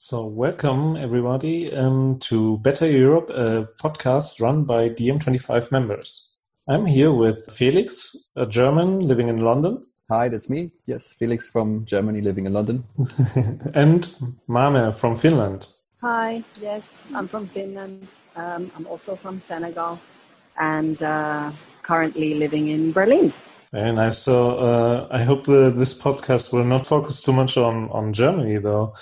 So, welcome everybody um, to Better Europe, a podcast run by DiEM25 members. I'm here with Felix, a German living in London. Hi, that's me. Yes, Felix from Germany living in London. and Mame from Finland. Hi, yes, I'm from Finland. Um, I'm also from Senegal and uh, currently living in Berlin. Very nice. So uh, I hope uh, this podcast will not focus too much on, on Germany, though.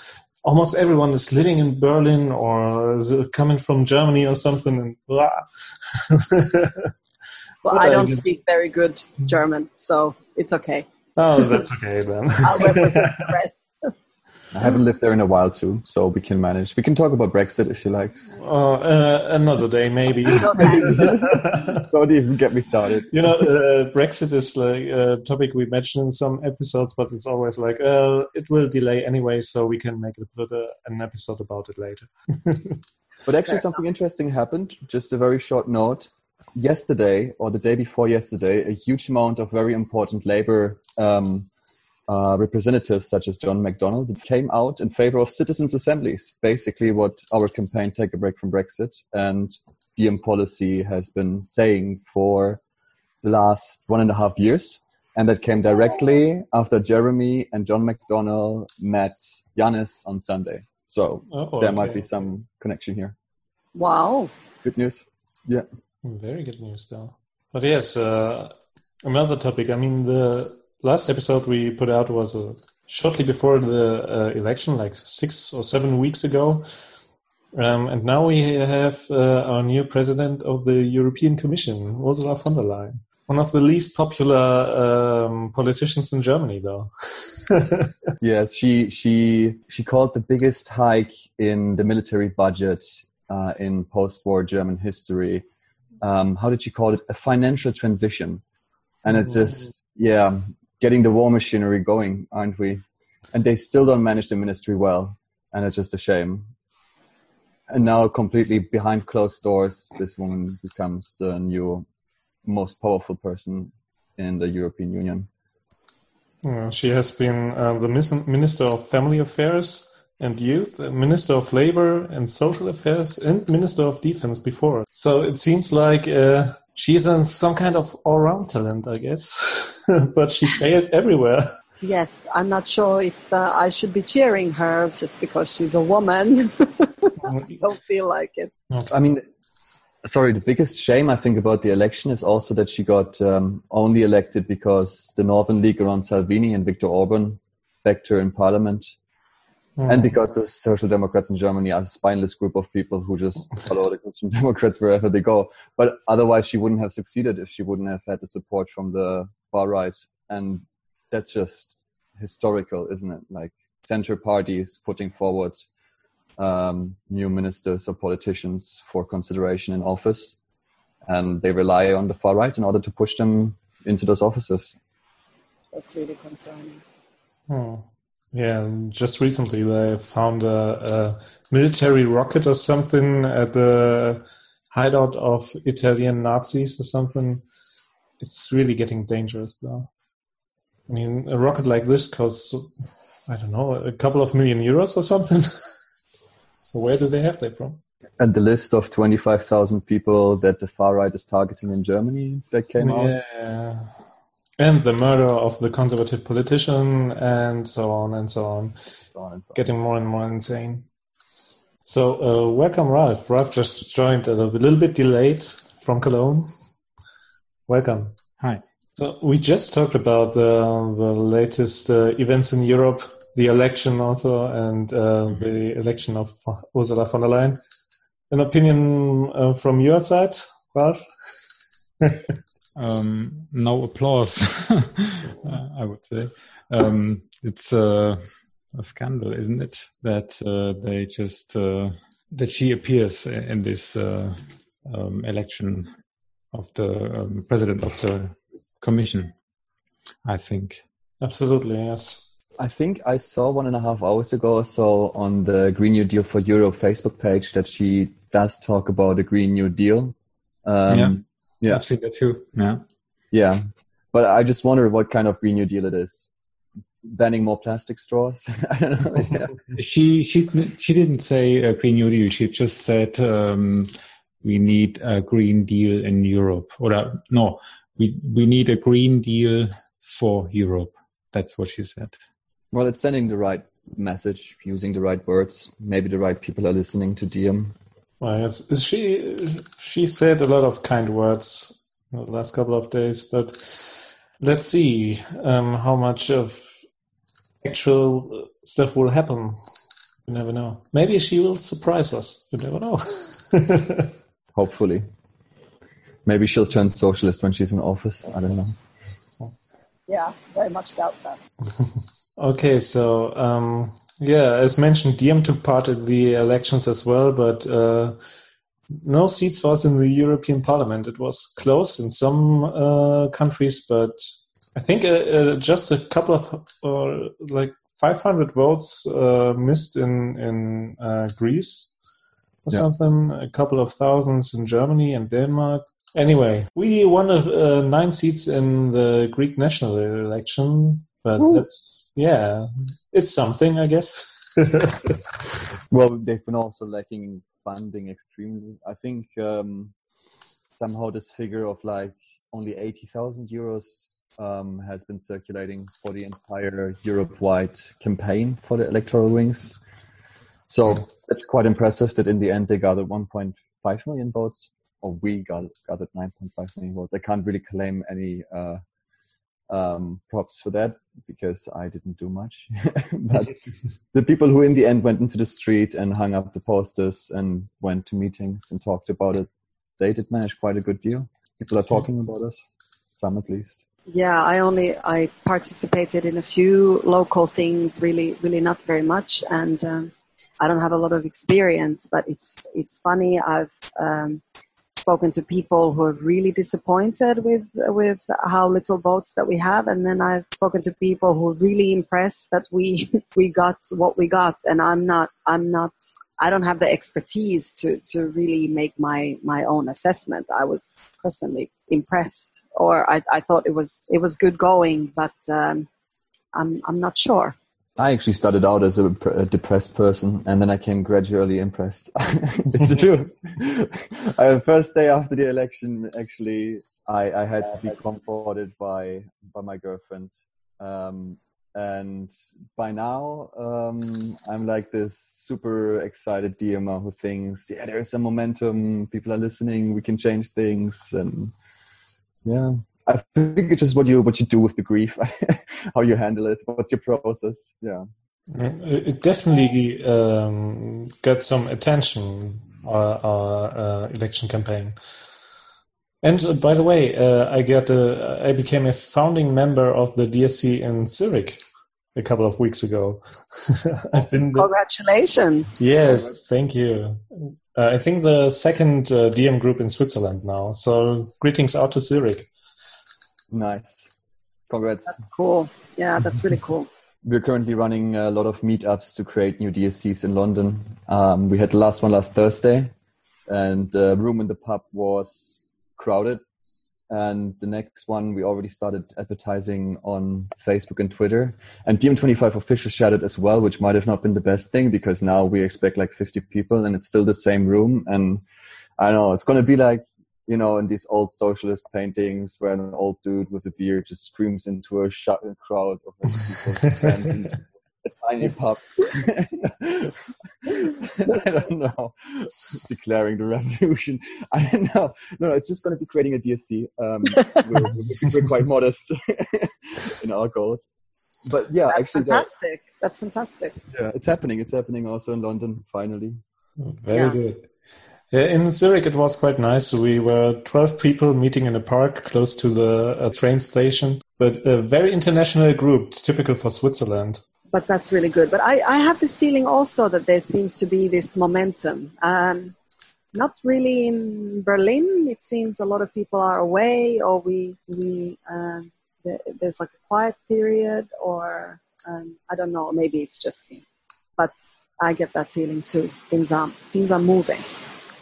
Almost everyone is living in Berlin or coming from Germany or something. And blah. well, I don't speak very good German, so it's okay. Oh, that's okay then. I'll represent the rest. I haven't lived there in a while too, so we can manage. We can talk about Brexit if you like. Uh, uh, another day, maybe. Don't even get me started. You know, uh, Brexit is like a topic we mentioned in some episodes, but it's always like uh, it will delay anyway, so we can make a, an episode about it later. but actually, something interesting happened. Just a very short note. Yesterday, or the day before yesterday, a huge amount of very important labor. Um, uh, representatives such as John McDonnell came out in favor of citizens' assemblies, basically what our campaign Take a Break from Brexit and DiEM policy has been saying for the last one and a half years. And that came directly after Jeremy and John McDonnell met Yanis on Sunday. So oh, there okay. might be some connection here. Wow. Good news. Yeah. Very good news, though. But yes, uh, another topic. I mean, the last episode we put out was uh, shortly before the uh, election, like six or seven weeks ago. Um, and now we have uh, our new president of the European Commission, Ursula von der Leyen. One of the least popular um, politicians in Germany, though. yes, she she she called the biggest hike in the military budget uh, in post-war German history. Um, how did she call it? A financial transition, and it's mm. just yeah getting the war machinery going, aren't we? And they still don't manage the ministry well, and it's just a shame. And now, completely behind closed doors, this woman becomes the new most powerful person in the European Union. She has been uh, the Minister of Family Affairs and Youth, Minister of Labor and Social Affairs, and Minister of Defense before. So it seems like uh, she's some kind of all-round talent, I guess. but she failed everywhere. Yes, I'm not sure if uh, I should be cheering her just because she's a woman. I don't feel like it. I mean, sorry, the biggest shame I think about the election is also that she got um, only elected because the Northern League around Salvini and Viktor Orban backed her in parliament. Mm. And because the Social Democrats in Germany are a spineless group of people who just follow the Christian Democrats wherever they go. But otherwise, she wouldn't have succeeded if she wouldn't have had the support from the far right. And that's just historical, isn't it? Like center parties putting forward um, new ministers or politicians for consideration in office. And they rely on the far right in order to push them into those offices. That's really concerning. Hmm. Yeah, just recently they found a, a, military rocket or something at the hideout of Italian Nazis or something. It's really getting dangerous though. I mean, a rocket like this costs, I don't know, a couple of million euros or something. so where do they have that from? And the list of 25,000 people that the far right is targeting in Germany that came out? yeah. out? Yeah and the murder of the conservative politician, and so on and so on, so on, and so on. getting more and more insane. So, uh, welcome, Ralph. Ralph just joined a little bit delayed from Cologne. Welcome. Hi. So, we just talked about the, the latest uh, events in Europe, the election also, and uh, mm-hmm. the election of Ursula von der Leyen. An opinion uh, from your side, Ralph? um, no applause, I would say. Um, it's a scandal, isn't it? That uh, they just uh, that she appears in this uh, um, election of the um, president of the commission. I think absolutely yes. I think I saw one and a half hours ago or so on the Green New Deal for Europe Facebook page that she does talk about a Green New Deal. Um, yeah yeah, I've seen that too. Yeah, yeah, but I just wonder what kind of Green New Deal it is. banning more plastic straws. I don't know. Yeah. She she she didn't say a Green New Deal. She just said um, we need a Green Deal in Europe. Or uh, no, we we need a Green Deal for Europe. That's what she said. Well, it's sending the right message, using the right words. Maybe the right people are listening to Diem. Well, it's, she she said a lot of kind words the last couple of days, but let's see um, how much of actual stuff will happen. You never know. Maybe she will surprise us. You never know. Hopefully. Maybe she'll turn socialist when she's in office. I don't know. Yeah, very much doubt that. okay, so um, yeah, as mentioned, Diem took part in the elections as well, but uh, no seats for us in the European Parliament. It was close in some uh, countries, but I think uh, uh just a couple of uh, like 500 votes uh, missed in in Greece or yeah. something. A couple of thousands in Germany and Denmark. Anyway, we won nine seats in the Greek national election, but Ooh. that's yeah, it's something, I guess. well, they've been also lacking funding extremely. I think um, somehow this figure of like only 80,000 euros um, has been circulating for the entire Europe-wide campaign for the electoral wings. So it's quite impressive that in the end they gathered 1.5 million votes, or we gathered 9.5 million votes. I can't really claim any uh, um, props for that because I didn't do much. but the people who in the end went into the street and hung up the posters and went to meetings and talked about it, they did manage quite a good deal. People are talking about us, some at least. Yeah, I only I participated in a few local things, really, really not very much, and um, I don't have a lot of experience. But it's it's funny. I've um, spoken to people who are really disappointed with with how little votes that we have, and then I've spoken to people who are really impressed that we we got what we got. And I'm not I'm not I don't have the expertise to to really make my my own assessment. I was personally impressed, or I, I thought it was it was good going, but um, I'm I'm not sure. I actually started out as a, a, depressed person, and then I came gradually impressed. it's the truth. uh, first day after the election, actually, I, I had to be comforted by by my girlfriend, um, and by now, um, I'm like this super excited DiEMer who thinks, yeah, there's some momentum. People are listening. We can change things, and yeah, I think it's just what you what you do with the grief, how you handle it. What's your process? Yeah, it definitely um, got some attention. Our, our uh, election campaign. And uh, by the way, uh, I got a, I became a founding member of the DSC in Zurich a couple of weeks ago. I've been the, Congratulations! Yes, thank you. Uh, I think the second uh, Diem group in Switzerland now. So greetings out to Zurich. Nice. Congrats. That's cool. Yeah, that's really cool. We're currently running a lot of meetups to create new DSCs in London. Um, we had the last one last Thursday, and the room in the pub was crowded. And the next one, we already started advertising on Facebook and Twitter. And DiEM25 official shared it as well, which might have not been the best thing because now we expect like 50 people and it's still the same room. And I don't know, it's going to be like you know, in these old socialist paintings where an old dude with a beard just screams into a sh- crowd of people a tiny pub. I don't know. Declaring the revolution. I don't know. No, it's just going to be creating a DSC. Um, we're, we're, quite modest in our goals. But yeah, That's actually, fantastic. That, That's fantastic. Yeah, it's happening. It's happening also in London, finally. Very yeah. good. Yeah, in Zurich, it was quite nice. We were 12 people meeting in a park close to the uh, train station, but a very international group, typical for Switzerland. But that's really good. But I, I have this feeling also that there seems to be this momentum. Um, not really in Berlin. It seems a lot of people are away, or we we um, there's like a quiet period, or um, I don't know. Maybe it's just me, but I get that feeling too. Things are things are moving.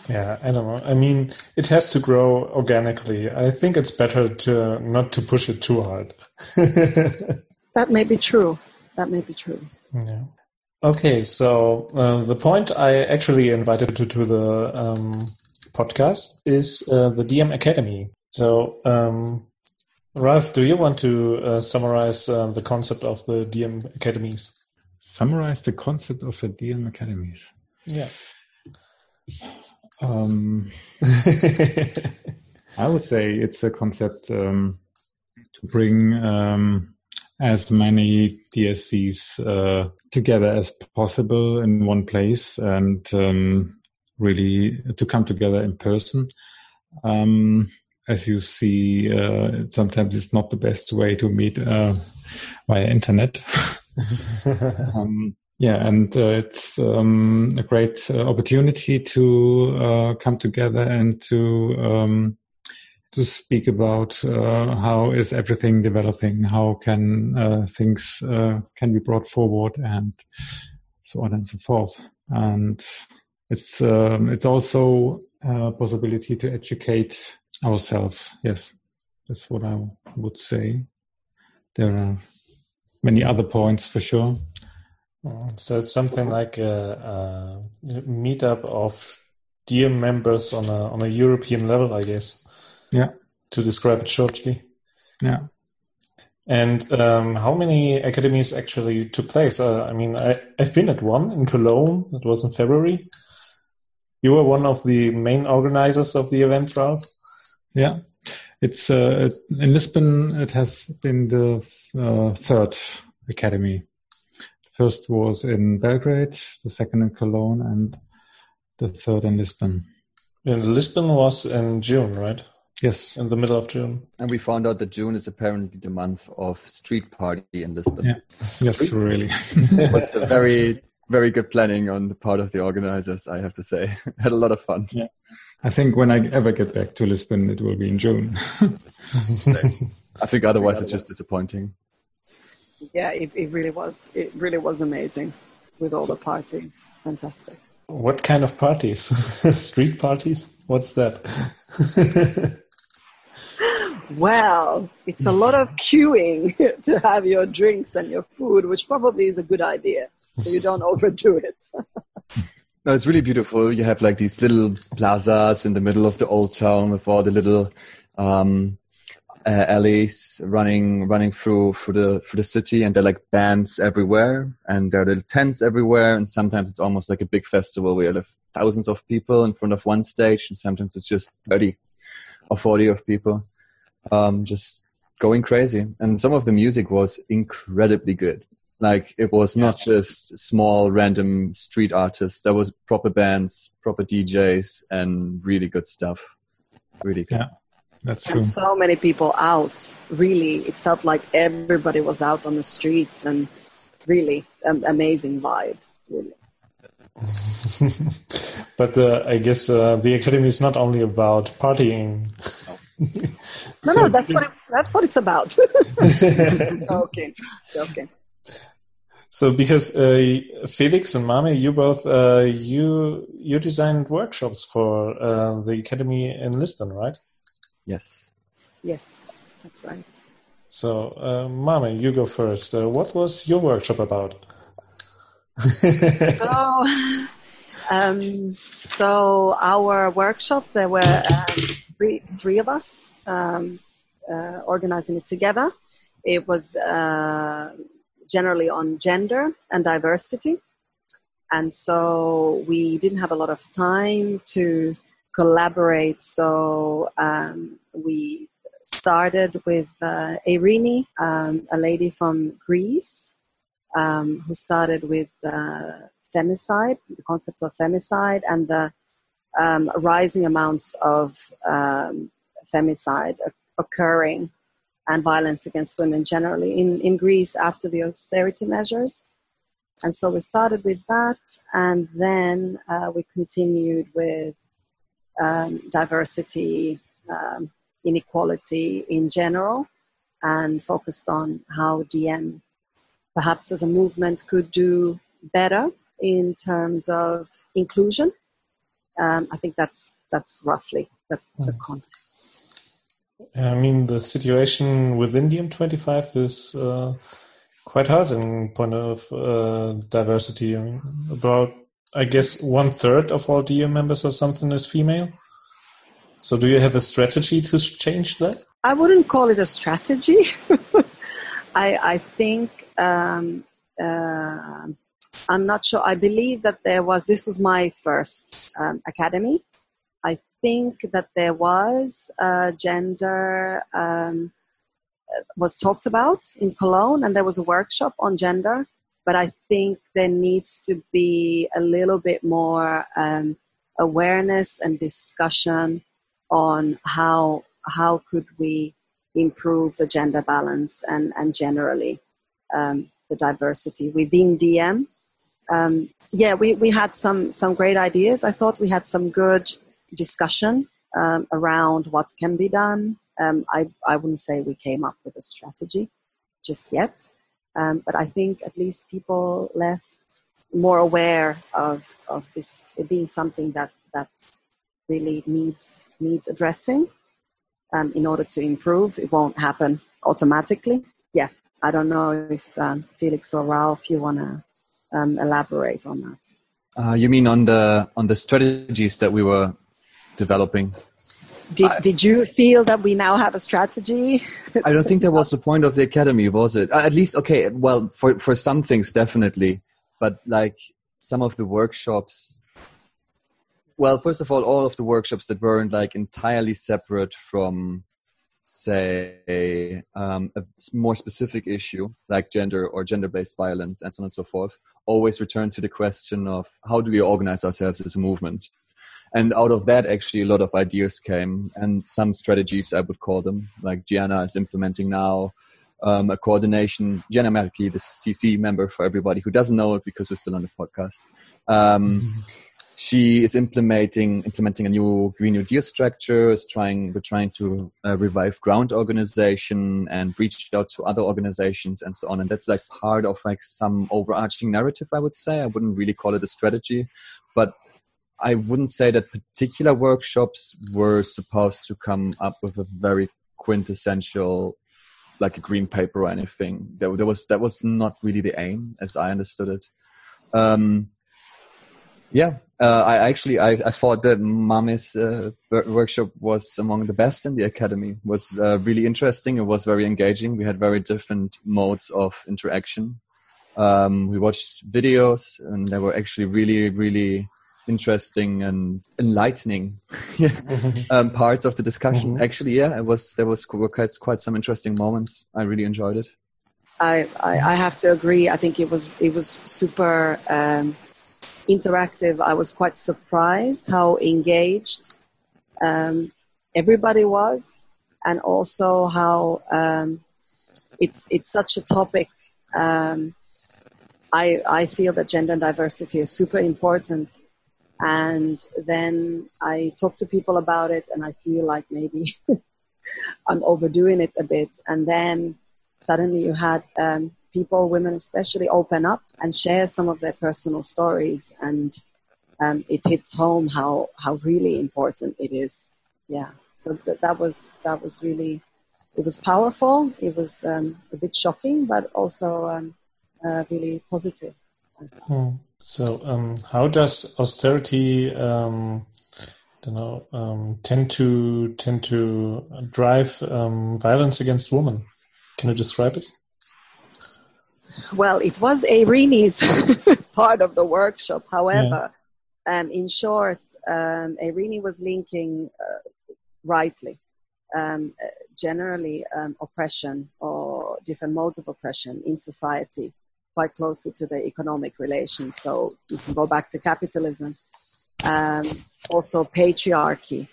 Yeah, I don't know. I mean, it has to grow organically. I think it's better to not to push it too hard. that may be true. that may be true. Yeah. Okay, so uh, the point I actually invited to, to the um, podcast is uh, the DiEM Academy. So, um, Ralph, do you want to uh, summarize uh, the concept of the DiEM Academies? Summarize the concept of the DiEM Academies. Yeah. Um, I would say it's a concept um, to bring um, as many DSCs uh, together as possible in one place and um, really to come together in person. Um, as you see, uh, sometimes it's not the best way to meet uh, via internet. yeah, and uh, it's um, a great uh, opportunity to uh, come together and to um, to speak about uh, how is everything developing, how can uh, things uh, can be brought forward, and so on and so forth. And it's um, it's also a possibility to educate ourselves. Yes, that's what I would say. There are many other points for sure. So it's something like a, a meetup of dear members on a on a European level, I guess. Yeah. To describe it shortly. Yeah. And um, how many academies actually took place? Uh, I mean, I, I've been at one in Cologne. It was in February. You were one of the main organizers of the event, Ralph. Yeah, it's uh, in Lisbon. It has been the uh, third academy. The first was in Belgrade, the second in Cologne, and the third in Lisbon. And Lisbon was in June, right? Yes, in the middle of June. And we found out that June is apparently the month of street party in Lisbon. Yeah. yes, really. it was a very, very good planning on the part of the organizers, I have to say. Had a lot of fun. Yeah. I think when I ever get back to Lisbon, it will be in June. I think otherwise it's just disappointing. Yeah, it, it really was. It really was amazing with all the parties. Fantastic. What kind of parties? Street parties? What's that? well, it's a lot of queuing to have your drinks and your food, which probably is a good idea. So you don't overdo it. no, it's really beautiful. You have like these little plazas in the middle of the old town with all the little um, uh, alleys running running through through the through the city, and they're like bands everywhere, and there are little tents everywhere, and sometimes it's almost like a big festival where you have thousands of people in front of one stage, and sometimes it's just thirty or forty of people, um, just going crazy. And some of the music was incredibly good. Like it was not just small random street artists. There was proper bands, proper DJs, and really good stuff. Really good. Yeah. That's true. And so many people out. Really, it felt like everybody was out on the streets, and really um, amazing vibe. Really. but uh, I guess uh, the academy is not only about partying. no, so no, that's what it, that's what it's about. okay, okay. So, because uh, Felix and Mame, you both uh, you you designed workshops for uh, the academy in Lisbon, right? Yes. Yes, that's right. So, uh, Mame, you go first. Uh, what was your workshop about? so, um, so our workshop, there were um, three, three of us um, uh, organizing it together. It was uh, generally on gender and diversity. And so we didn't have a lot of time to collaborate. So um, we started with uh, um, a lady from Greece, um, who started with uh, femicide, the concept of femicide, and the um, rising amounts of um, femicide occurring and violence against women generally in, in Greece after the austerity measures. And so we started with that, and then uh, we continued with um, diversity, um, inequality in general, and focused on how DiEM, perhaps as a movement, could do better in terms of inclusion. Um, I think that's that's roughly the, the hmm. context. I mean, the situation within DiEM25 is uh, quite hard in point of uh, diversity. I mean, about I guess one third of all DiEM members or something is female. So, do you have a strategy to change that? I wouldn't call it a strategy. I, I, think um, uh, I'm not sure. I believe that there was. This was my first um, academy. I think that there was gender um, was talked about in Cologne, and there was a workshop on gender. But I think there needs to be a little bit more um, awareness and discussion on how how could we improve the gender balance and and generally um, the diversity within DiEM. Um, yeah, we, we had some some great ideas. I thought we had some good discussion um, around what can be done. Um, I I wouldn't say we came up with a strategy just yet, um, but I think at least people left more aware of of this being something that that really needs needs addressing um, in order to improve. It won't happen automatically. Yeah, I don't know if um, Felix or Ralph, you want to um, elaborate on that. Uh, you mean on the on the strategies that we were developing? Did, I, did you feel that we now have a strategy? I don't think that was the point of the academy, was it? Uh, at least, okay, well, for, for some things, definitely. But like some of the workshops well, first of all, all of the workshops that weren't like entirely separate from, say, um, a more specific issue like gender or gender-based violence and so on and so forth, always return to the question of how do we organize ourselves as a movement. And out of that, actually, a lot of ideas came and some strategies, I would call them, like Gianna is implementing now. Um, a coordination. Gianna Merki, the CC member for everybody who doesn't know it because we're still on the podcast. Um, mm-hmm she is implementing implementing a new Green New Deal structure. Is trying we're trying to uh, revive ground organization and reach out to other organizations and so on. And that's like part of like some overarching narrative. I would say I wouldn't really call it a strategy, but I wouldn't say that particular workshops were supposed to come up with a very quintessential like a green paper or anything. There, was that was not really the aim, as I understood it. Um, yeah, uh, I actually I, I thought that Mame's uh, workshop was among the best in the academy. It was uh, really interesting. It was very engaging. We had very different modes of interaction. Um, we watched videos, and they were actually really, really interesting and enlightening um, parts of the discussion. Mm-hmm. Actually, yeah, it was there was quite, quite some interesting moments. I really enjoyed it. I, I, I have to agree. I think it was it was super. Um, interactive, I was quite surprised how engaged um, everybody was, and also how um, it's it's such a topic. Um, I I feel that gender and diversity is super important, and then I talk to people about it, and I feel like maybe I'm overdoing it a bit, and then suddenly you had um, people, women especially, open up and share some of their personal stories, and um, it hits home how how really important it is. Yeah, so th- that was that was really it was powerful. It was um, a bit shocking, but also um, uh, really positive. Hmm. So, um, how does austerity? Um, don't know, um, tend to tend to drive violence against women. Can you describe it? Well, it was Irini's part of the workshop. However, yeah. um, in short, um, Irini was linking uh, rightly, um, uh, generally um, oppression or different modes of oppression in society quite closely to the economic relations. So you can go back to capitalism. Um, also, patriarchy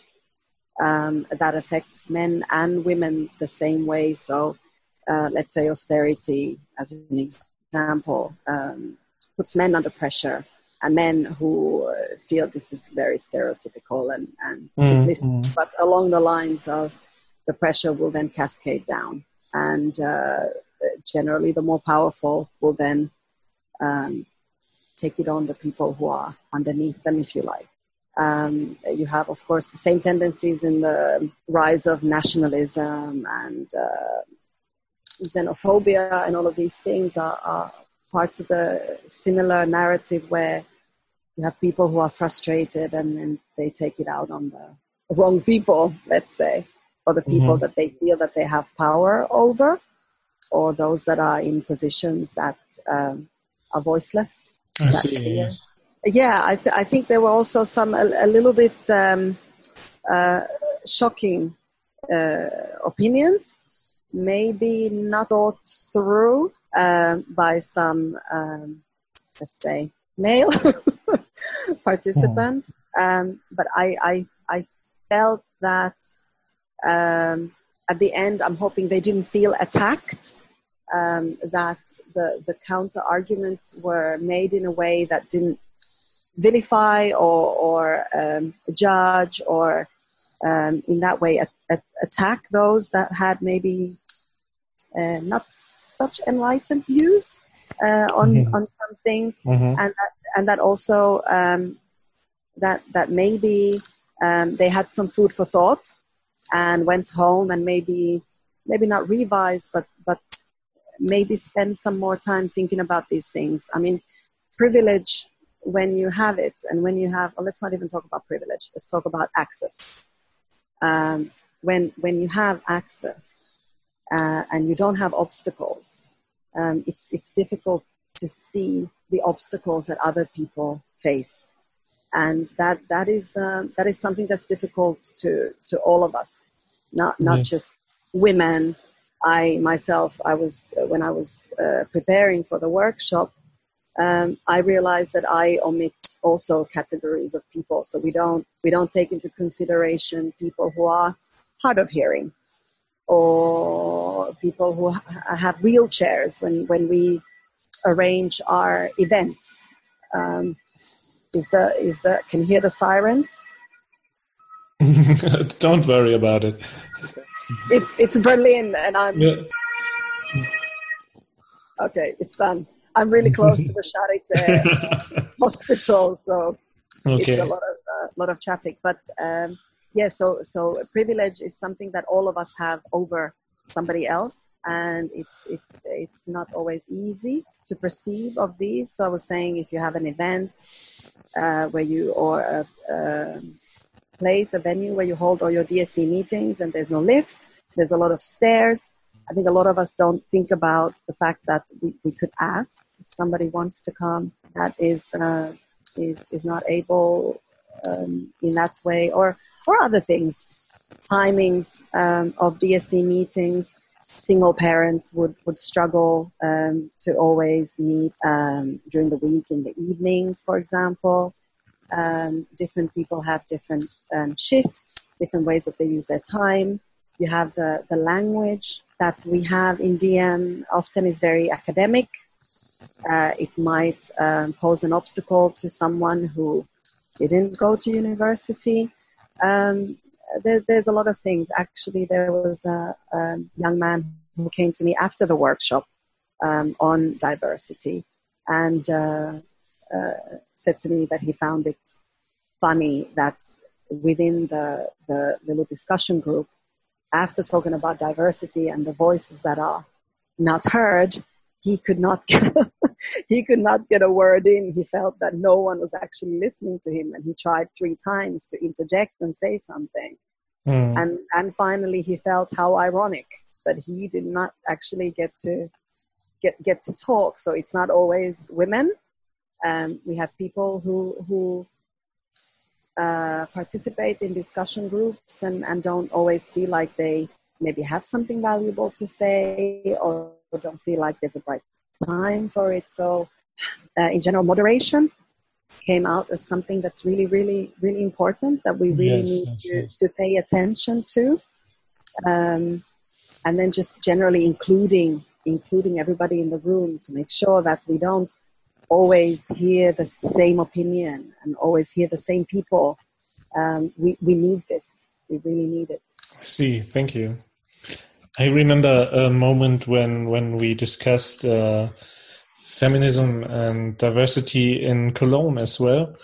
um, that affects men and women the same way. So uh, let's say austerity as an example um, puts men under pressure and men who uh, feel this is very stereotypical and, and mm, but along the lines of the pressure will then cascade down and uh, generally the more powerful will then um, take it on the people who are underneath them if you like um, you have of course the same tendencies in the rise of nationalism and uh, xenophobia and all of these things are, are parts of the similar narrative where you have people who are frustrated and, and they take it out on the wrong people, let's say, or the people mm-hmm. that they feel that they have power over, or those that are in positions that um, are voiceless. I see. Yes. Yeah, I, th- I think there were also some a, a little bit um, uh, shocking uh, opinions, maybe not thought through uh, by some, um, let's say, male participants. Um, but I, I, I felt that um, at the end, I'm hoping they didn't feel attacked. Um, that the, the counter arguments were made in a way that didn't vilify or, or um, judge or um, in that way a, a, attack those that had maybe uh, not such enlightened views uh, on mm-hmm. on some things, mm-hmm. and that, and that also um, that that maybe um, they had some food for thought and went home and maybe maybe not revised but but maybe spend some more time thinking about these things. I mean, privilege when you have it, and when you have, well, let's not even talk about privilege. Let's talk about access. Um, when when you have access uh, and you don't have obstacles, um, it's it's difficult to see the obstacles that other people face, and that that is um, that is something that's difficult to to all of us, not not yeah. just women. I myself, I was when I was uh, preparing for the workshop, um, I realized that I omit also categories of people. So we don't we don't take into consideration people who are hard of hearing or people who ha- have wheelchairs when when we arrange our events. Um, is the is the can you hear the sirens? don't worry about it. It's it's Berlin, and I'm. Yeah. Okay, it's done. I'm really close to the Charité hospital, so okay. it's a lot of uh, lot of traffic. But um, yeah, so so privilege is something that all of us have over somebody else, and it's it's it's not always easy to perceive of these. So I was saying, if you have an event uh, where you or a, a place, a venue where you hold all your DSC meetings, and there's no lift, there's a lot of stairs I think a lot of us don't think about the fact that we, we could ask if somebody wants to come that is uh, is is not able um, in that way, or or other things, timings um, of DSC meetings. Single parents would would struggle um, to always meet um, during the week in the evenings, for example. Um, different people have different um, shifts, different ways that they use their time. You have the, the language that we have in DiEM often is very academic. Uh, it might um, pose an obstacle to someone who didn't go to university. Um, there, there's a lot of things. Actually, there was a, a, young man who came to me after the workshop um, on diversity and uh, uh, said to me that he found it funny that within the, the little discussion group, after talking about diversity and the voices that are not heard, he could not get, he could not get a word in. He felt that no one was actually listening to him, and he tried three times to interject and say something. Mm. And and finally, he felt how ironic that he did not actually get to get get to talk. So it's not always women. Um, we have people who who uh, participate in discussion groups and, and don't always feel like they maybe have something valuable to say or don't feel like there's a right time for it. So, uh, in general, moderation came out as something that's really, really, really important that we really yes, need yes, to, yes. to pay attention to. Um, and then just generally including including everybody in the room to make sure that we don't always hear the same opinion and always hear the same people. Um, we, we need this. We really need it. See. Thank you. I remember a moment when, when we discussed uh, feminism and diversity in Cologne as well.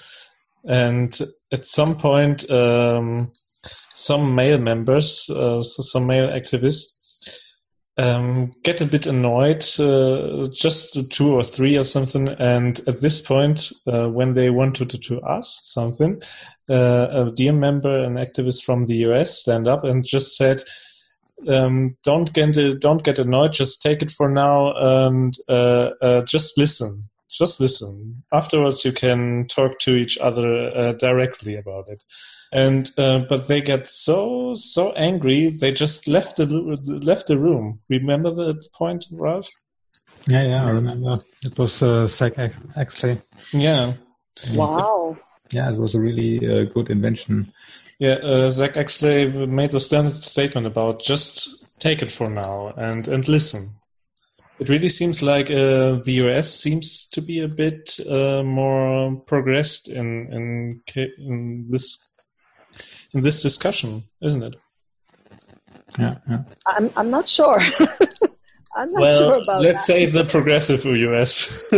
And at some point, um, some male members, uh, so some male activists, um, get a bit annoyed, uh, just two or three or something. And at this point, uh, when they wanted to, to ask something, uh, a DiEM member, an activist from the US, stand up and just said, um, "Don't get don't get annoyed. Just take it for now, and uh, uh, just listen. Just listen. Afterwards, you can talk to each other uh, directly about it." and uh, but they get so so angry they just left the left the room. Remember the point, Ralph? Yeah, yeah, I remember. It was uh, Zack Exley. Yeah. Wow. Yeah, it was a really uh, good invention. Yeah, uh, Zack Exley made a standard statement about just take it for now and and listen. It really seems like uh, the US seems to be a bit uh, more progressed in, in in this in this discussion, isn't it? Yeah, yeah. I'm I'm not sure. I'm not well, sure about let's that. say the progressive US.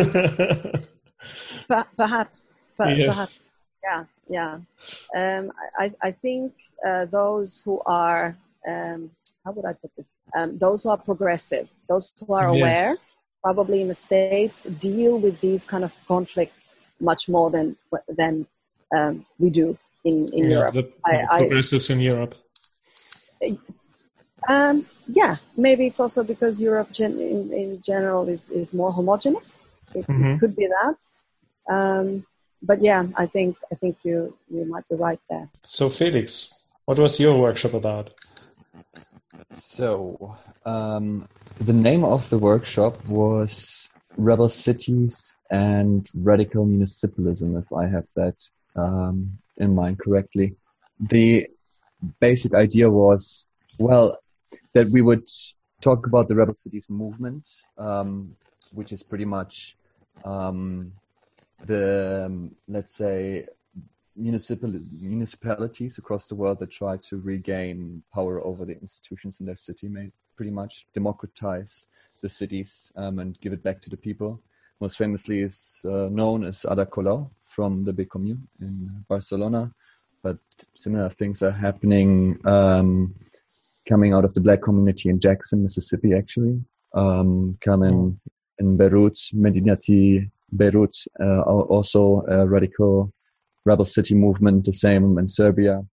perhaps, per- Yes. perhaps, yeah, yeah. Um, I I think uh, those who are um, how would I put this? Um, those who are progressive, those who are Yes. aware, probably in the states, deal with these kind of conflicts much more than than um, we do in in Yeah, Europe. the I- I- progressives in Europe. Um, yeah, maybe it's also because Europe gen- in, in general is, is more homogenous. It, Mhm. it could be that. Um, but yeah, I think I think you you might be right there. So Felix, what was your workshop about? So, um, the name of the workshop was Rebel Cities and Radical Municipalism, if I have that um, in mind correctly. The basic idea was, well, that we would talk about the Rebel Cities movement, um, which is pretty much um, the, um, let's say, municipal municipalities across the world that try to regain power over the institutions in their city, may pretty much democratize the cities um, and give it back to the people. Most famously is uh, known as Ada Colau from the Big Commune in Barcelona, but similar things are happening um, coming out of the black community in Jackson, Mississippi, actually. Um, coming in Beirut, Madinati, Beirut, uh, also a radical rebel city movement, the same in Serbia,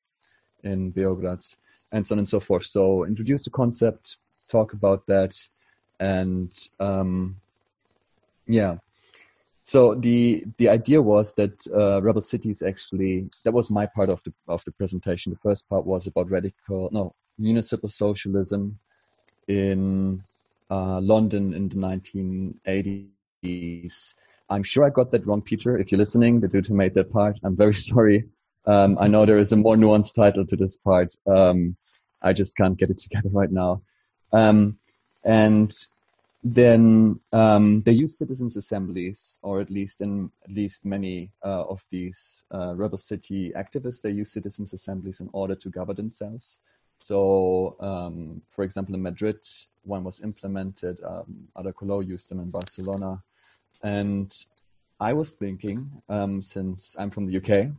in Beograd, and so on and so forth. So introduce the concept, talk about that, and um, yeah. So the the idea was that uh, rebel cities actually that was my part of the of the presentation. The first part was about radical no municipal socialism in uh, London in the 1980s. I'm sure I got that wrong, Peter. If you're listening, the dude who made that part, I'm very sorry. Um, I know there is a more nuanced title to this part. Um, I just can't get it together right now. Um, and then um, they use citizens' assemblies, or at least in at least many uh, of these uh, rebel city activists, they use citizens' assemblies in order to govern themselves. So, um, for example, in Madrid, one was implemented. Um, Ada used them in Barcelona. And I was thinking, um, since I'm from the UK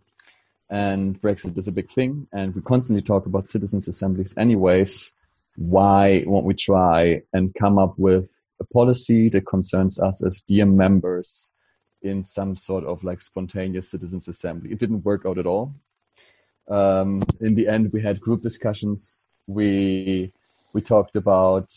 and Brexit is a big thing, and we constantly talk about citizens' assemblies anyways, why won't we try and come up with a policy that concerns us as DiEM members in some sort of like spontaneous citizens' assembly? It didn't work out at all. Um, in the end, we had group discussions. We we talked about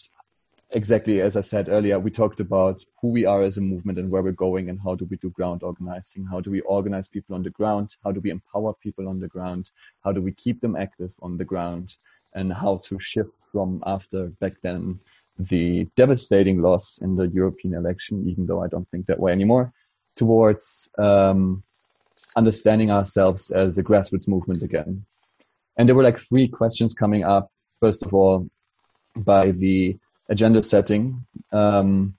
exactly as I said earlier, we talked about who we are as a movement and where we're going and how do we do ground organizing? How do we organize people on the ground? How do we empower people on the ground? How do we keep them active on the ground? And how to shift from after back then the devastating loss in the European election, even though I don't think that way anymore, towards um, understanding ourselves as a grassroots movement again. And there were like three questions coming up. First of all, by the agenda setting um,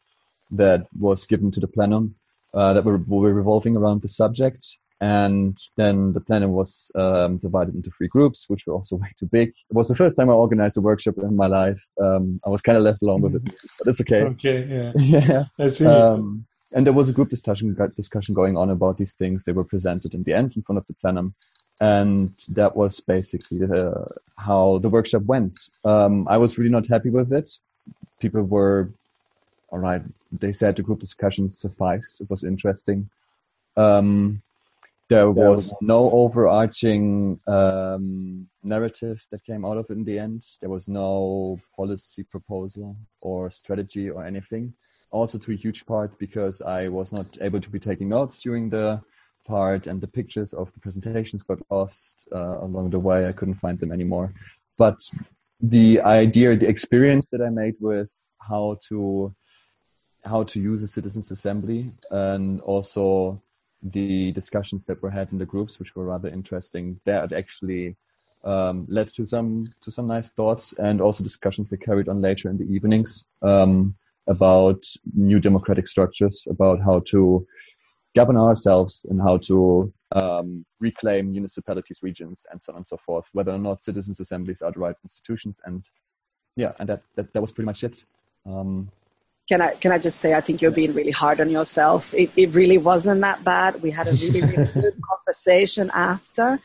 that was given to the plenum uh, that were, were revolving around the subject. And then the plenum was um, divided into three groups, which were also way too big. It was the first time I organized a workshop in my life. Um, I was kind of left alone with it, but it's okay. Okay, yeah, yeah. I see. Um, and there was a group discussion discussion going on about these things. They were presented in the end in front of the plenum, and that was basically the, how the workshop went. Um, I was really not happy with it. People were all right. They said the group discussions sufficed. It was interesting. Um, there was no overarching um, narrative that came out of it in the end. There was no policy proposal or strategy or anything. Also, to a huge part because I was not able to be taking notes during the part, and the pictures of the presentations got lost uh, along the way. I couldn't find them anymore. But the idea, the experience that I made with how to how to use a citizens assembly, and also the discussions that were had in the groups, which were rather interesting, that actually um, led to some to some nice thoughts, and also discussions that carried on later in the evenings um, about new democratic structures, about how to govern ourselves and how to um, reclaim municipalities, regions, and so on and so forth. Whether or not citizens' assemblies are the right institutions, and yeah, and that that, that was pretty much it. Um, can I can I just say I think you're being really hard on yourself. It it really wasn't that bad. We had a really really good conversation after,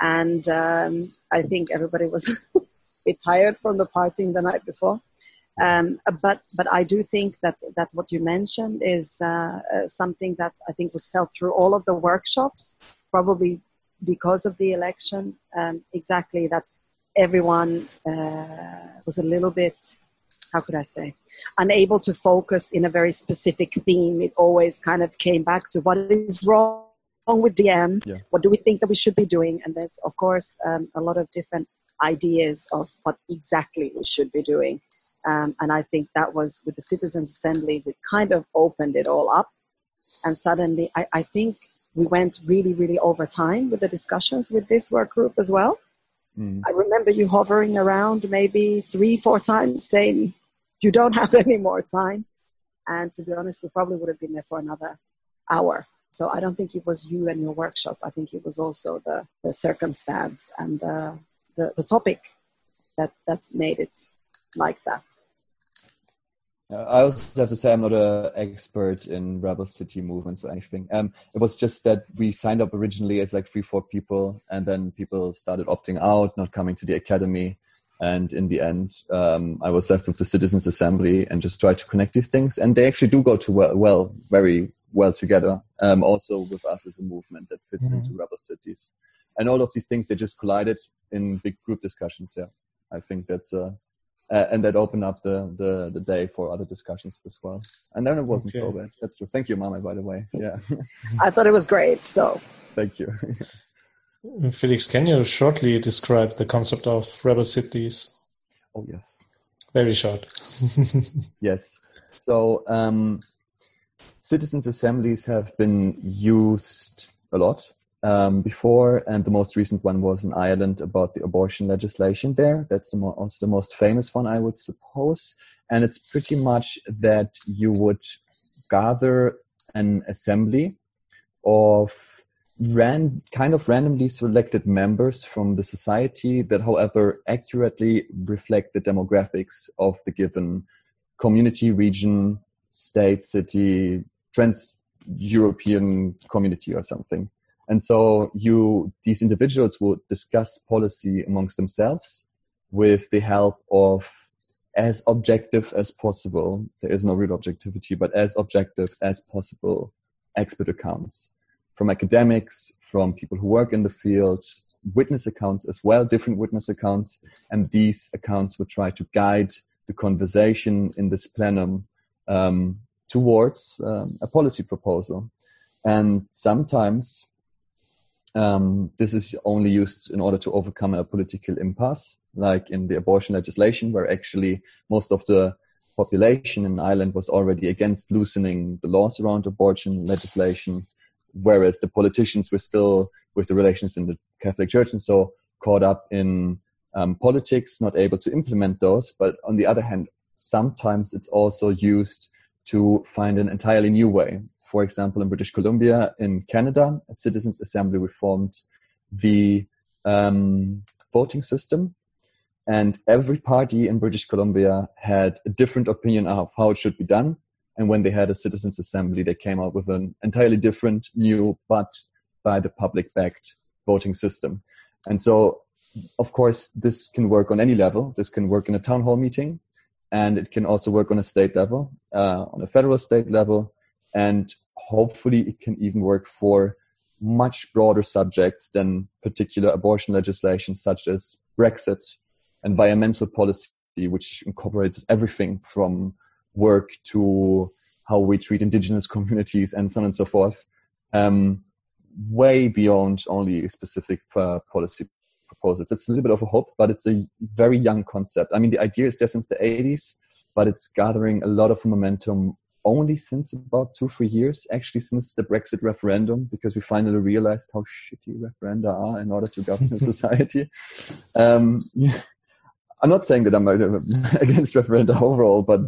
and um, I think everybody was a bit tired from the partying the night before. Um, but but I do think that that's what you mentioned is uh, uh, something that I think was felt through all of the workshops, probably because of the election. Um, exactly that everyone uh, was a little bit, how could I say, unable to focus in a very specific theme. It always kind of came back to what is wrong with DiEM. Yeah. What do we think that we should be doing? And there's of course um, a lot of different ideas of what exactly we should be doing. Um, and I think that was with the citizens' assemblies, it kind of opened it all up. And suddenly, I, I think we went really, really over time with the discussions with this work group as well. Mm. I remember you hovering around maybe three, four times saying, You don't have any more time. And to be honest, we probably would have been there for another hour. So I don't think it was you and your workshop. I think it was also the, the circumstance and the, the, the topic that, that made it like that. I also have to say I'm not an expert in rebel city movements or anything. Um, it was just that we signed up originally as like three, four people, and then people started opting out, not coming to the academy. And in the end, um, I was left with the Citizens Assembly and just tried to connect these things. And they actually do go to well, well very well together. Um, also with us as a movement that fits mm-hmm. into rebel cities, and all of these things they just collided in big group discussions. Yeah, I think that's a uh, and that opened up the, the the day for other discussions as well. And then it wasn't okay. so bad. That's true. Thank you, Mame, by the way. Yeah. I thought it was great. So. Thank you. Felix, can you shortly describe the concept of rebel cities? Oh yes. Very short. yes. So um, citizens' assemblies have been used a lot um, before, and the most recent one was in Ireland about the abortion legislation there. That's the mo- also the most famous one, I would suppose. And it's pretty much that you would gather an assembly of ran kind of randomly selected members from the society that, however, accurately reflect the demographics of the given community, region, state, city, trans European community or something. And so you, these individuals will discuss policy amongst themselves with the help of as objective as possible. There is no real objectivity, but as objective as possible expert accounts from academics, from people who work in the field, witness accounts as well, different witness accounts. And these accounts will try to guide the conversation in this plenum um, towards um, a policy proposal. And sometimes um, this is only used in order to overcome a political impasse, like in the abortion legislation, where actually most of the population in Ireland was already against loosening the laws around abortion legislation, whereas the politicians were still with the relations in the Catholic Church and so caught up in um, politics, not able to implement those. But on the other hand, sometimes it's also used to find an entirely new way for example, in British Columbia, in Canada, a citizens' assembly reformed the um, voting system. And every party in British Columbia had a different opinion of how it should be done. And when they had a citizens' assembly, they came out with an entirely different, new, but by the public backed voting system. And so, of course, this can work on any level. This can work in a town hall meeting. and it can also work on a state level, uh, on a federal state level, and hopefully it can even work for much broader subjects than particular abortion legislation, such as Brexit, environmental policy, which incorporates everything from work to how we treat indigenous communities and so on and so forth, um, way beyond only specific uh, policy proposals. It's a little bit of a hope, but it's a very young concept. I mean, the idea is there since the 80s, but it's gathering a lot of momentum only since about two, three years, actually, since the Brexit referendum, because we finally realized how shitty referenda are in order to govern a society. Um. I'm not saying that I'm against referenda overall, but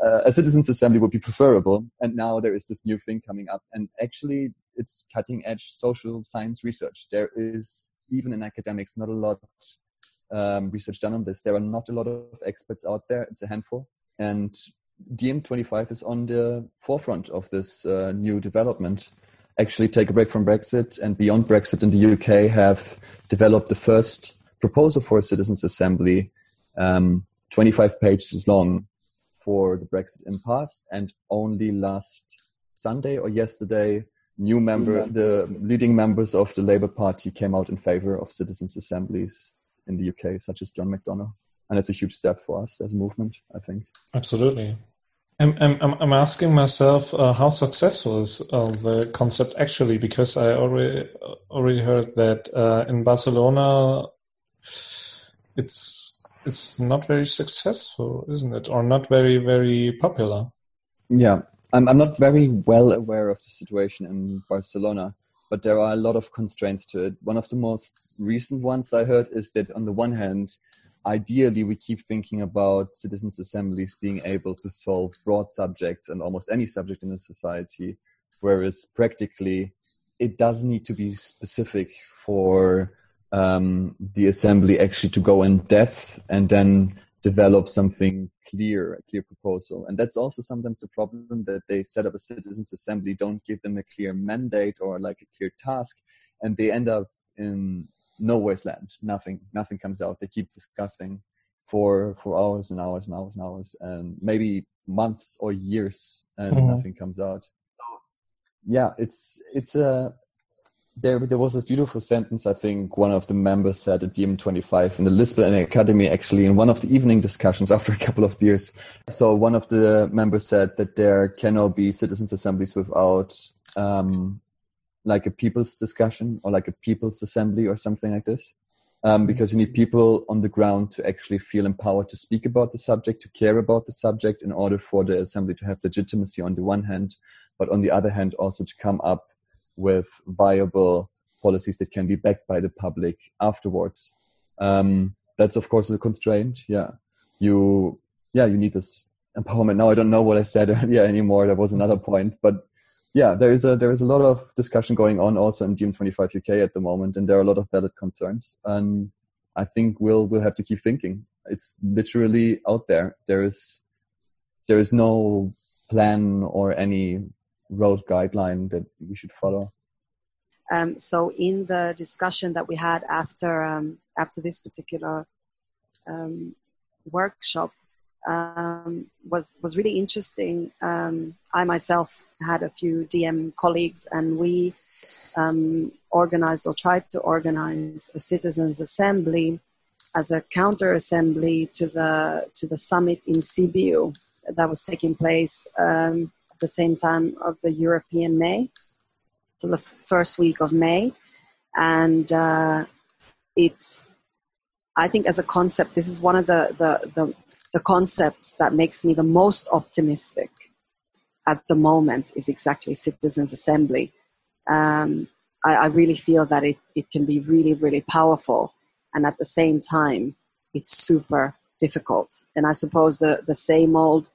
uh, a citizens' assembly would be preferable. And now there is this new thing coming up, and actually, it's cutting edge social science research. There is even in academics not a lot um, research done on this. There are not a lot of experts out there. It's a handful, and DiEM25 is on the forefront of this uh, new development. Actually, take a break from Brexit and beyond Brexit in the UK have developed the first proposal for a citizens' assembly, um, 25 pages long, for the Brexit impasse. And only last Sunday or yesterday, new member, the leading members of the Labour Party came out in favour of citizens' assemblies in the UK, such as John McDonnell and it's a huge step for us as a movement i think absolutely I'm, I'm, I'm asking myself uh, how successful is uh, the concept actually because I already already heard that uh, in Barcelona it's it's not very successful, isn't it, or not very very popular? Yeah, I'm I'm not very well aware of the situation in Barcelona, but there are a lot of constraints to it. One of the most recent ones I heard is that on the one hand ideally we keep thinking about citizens assemblies being able to solve broad subjects and almost any subject in a society whereas practically it does need to be specific for um, the assembly actually to go in depth and then develop something clear a clear proposal. And that's also sometimes the problem that they set up a citizens assembly don't give them a clear mandate or like a clear task and they end up in nowhere's land. Nothing, nothing comes out. They keep discussing for for hours and hours and hours and hours, and maybe months or years, and mm-hmm. nothing comes out. Yeah, it's it's a. There, there was this beautiful sentence. I think one of the members said at DiEM25 in the Lisbon Academy, actually, in one of the evening discussions after a couple of beers. So one of the members said that there cannot be citizens' assemblies without um, like a people's discussion or like a people's assembly or something like this. Um, because you need people on the ground to actually feel empowered to speak about the subject, to care about the subject in order for the assembly to have legitimacy on the one hand, but on the other hand, also to come up with viable policies that can be backed by the public afterwards. Um, that's of course a constraint. Yeah. You, yeah, you need this empowerment. Now I don't know what I said earlier anymore. There was another point, but yeah, there is a there is a lot of discussion going on also in DiEM25 UK at the moment, and there are a lot of valid concerns. And I think we'll we'll have to keep thinking. It's literally out there. There is there is no plan or any road guideline that we should follow. Um, so in the discussion that we had after um, after this particular um, workshop, um, was was really interesting. Um, I myself had a few DiEM colleagues, and we um, organized or tried to organize a citizens' assembly as a counter assembly to the to the summit in Sibiu that was taking place um, at the same time of the European May, so the first week of May, and uh, it's I think as a concept, this is one of the, the, the, the concepts that makes me the most optimistic at the moment is exactly citizens assembly. Um, I, I, really feel that it, it can be really really powerful. And at the same time it's super difficult. And i suppose the, the same old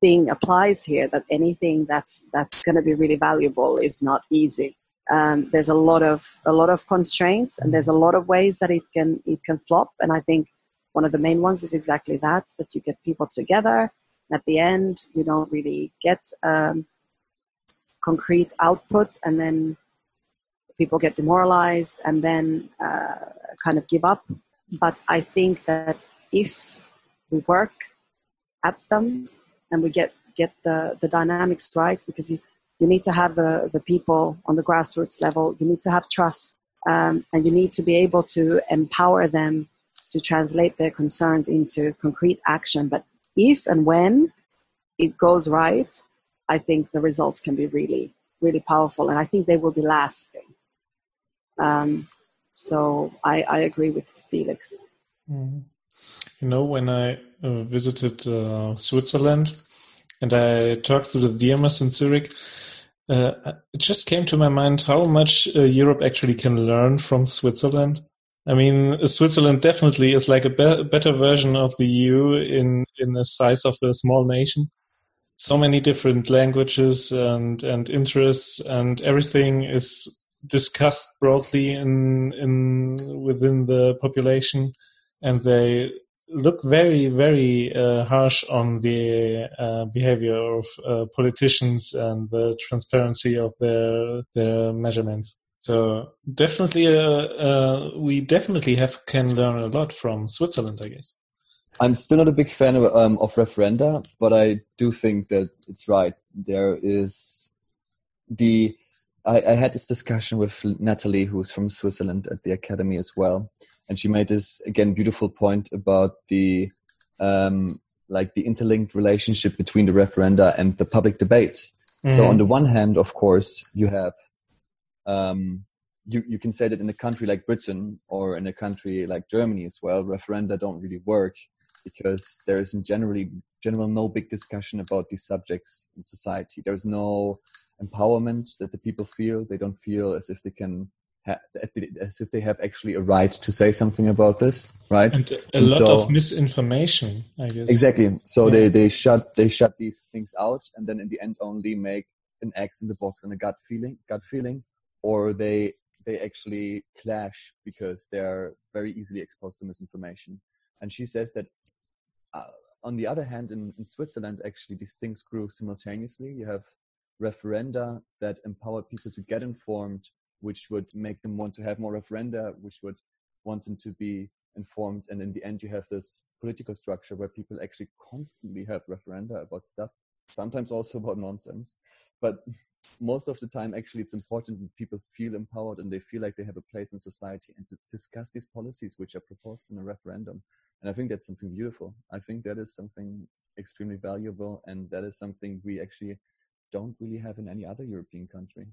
thing applies here that anything that's that's going to be really valuable is not easy. Um, there's a lot of a lot of constraints and there's a lot of ways that it can it can flop. And i think one of the main ones is exactly that that you get people together. At the end you don't really get um, concrete output and then people get demoralized and then uh, kind of give up. But i think that if we work at them and we get get the the dynamics right because you you need to have the the people on the grassroots level you need to have trust um, and you need to be able to empower them to translate their concerns into concrete action but if and when it goes right i think the results can be really really powerful and i think they will be lasting um, so I, I agree with felix mm-hmm. you know when i uh, visited uh, switzerland and I talked to the DiEMers in Zurich, uh, it just came to my mind how much uh, Europe actually can learn from Switzerland. I mean, Switzerland definitely is like a be- better version of the EU in in the size of a small nation. So many different languages and and interests, and everything is discussed broadly in in within the population, and they look very, very uh, harsh on the uh, behavior of uh, politicians and the transparency of their their measurements. So definitely, uh, uh, we definitely have can learn a lot from Switzerland, I guess. I'm still not a big fan of, um, of referenda, but I do think that it's right. There is the I, I had this discussion with Natalie, who's from Switzerland at the academy as well, and she made this again beautiful point about the um, like the interlinked relationship between the referenda and the public debate. Mm-hmm. So on the one hand, of course, you have um, you you can say that in a country like Britain or in a country like Germany as well, referenda don't really work because there is in generally general no big discussion about these subjects in society. There's no empowerment that the people feel. They don't feel as if they can as if they have actually a right to say something about this, right? And a and lot so, of misinformation, I guess. Exactly. So yeah. they they shut they shut these things out, and then in the end only make an X in the box and a gut feeling, gut feeling, or they they actually clash because they're very easily exposed to misinformation. And she says that. Uh, on the other hand, in, in Switzerland, actually, these things grew simultaneously. You have referenda that empower people to get informed which would make them want to have more referenda, which would want them to be informed. And in the end, you have this political structure where people actually constantly have referenda about stuff, sometimes also about nonsense. But most of the time, actually, it's important that people feel empowered and they feel like they have a place in society and to discuss these policies which are proposed in a referendum. And I think that's something beautiful. I think that is something extremely valuable, and that is something we actually don't really have in any other European country.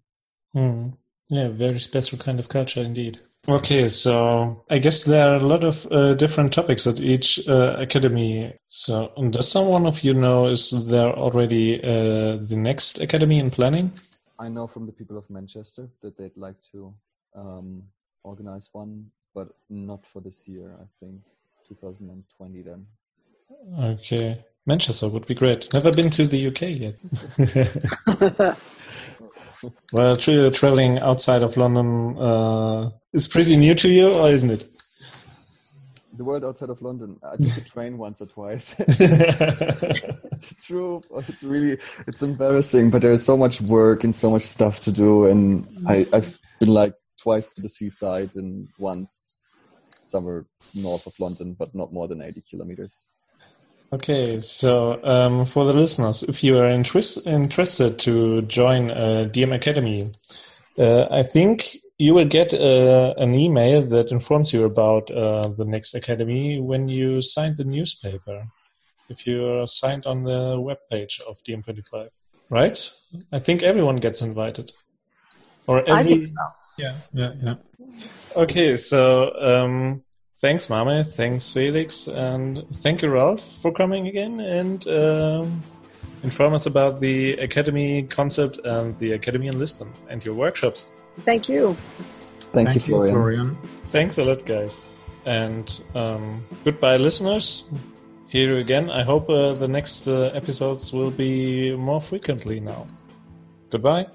Hmm. Yeah, very special kind of culture indeed. Okay, so I guess there are a lot of uh, different topics at each uh, academy. So, does someone of you know is there already uh, the next academy in planning? I know from the people of Manchester that they'd like to um, organize one, but not for this year. I think 2020 then. Okay, Manchester would be great. Never been to the UK yet. well, tra- traveling outside of London uh, is pretty new to you, or isn't it? The world outside of London. I took a train once or twice. it's true. It's really it's embarrassing, but there's so much work and so much stuff to do, and I, I've been like twice to the seaside and once somewhere north of London, but not more than 80 kilometers. Okay, so um, for the listeners, if you are interest, interested to join uh, DiEM Academy, uh, I think you will get uh, an email that informs you about uh, the next academy when you sign the newspaper. If you're signed on the web page of DiEM25, right? I think everyone gets invited. Or every... I think so. Yeah, yeah, yeah. Okay, so um, thanks, Mame. Thanks, Felix. And thank you, Ralph, for coming again and um, inform us about the Academy concept and the Academy in Lisbon and your workshops. Thank you. Thank, thank you, Florian. Florian. Thanks a lot, guys. And um, goodbye, listeners. Here again. I hope uh, the next uh, episodes will be more frequently now. Goodbye.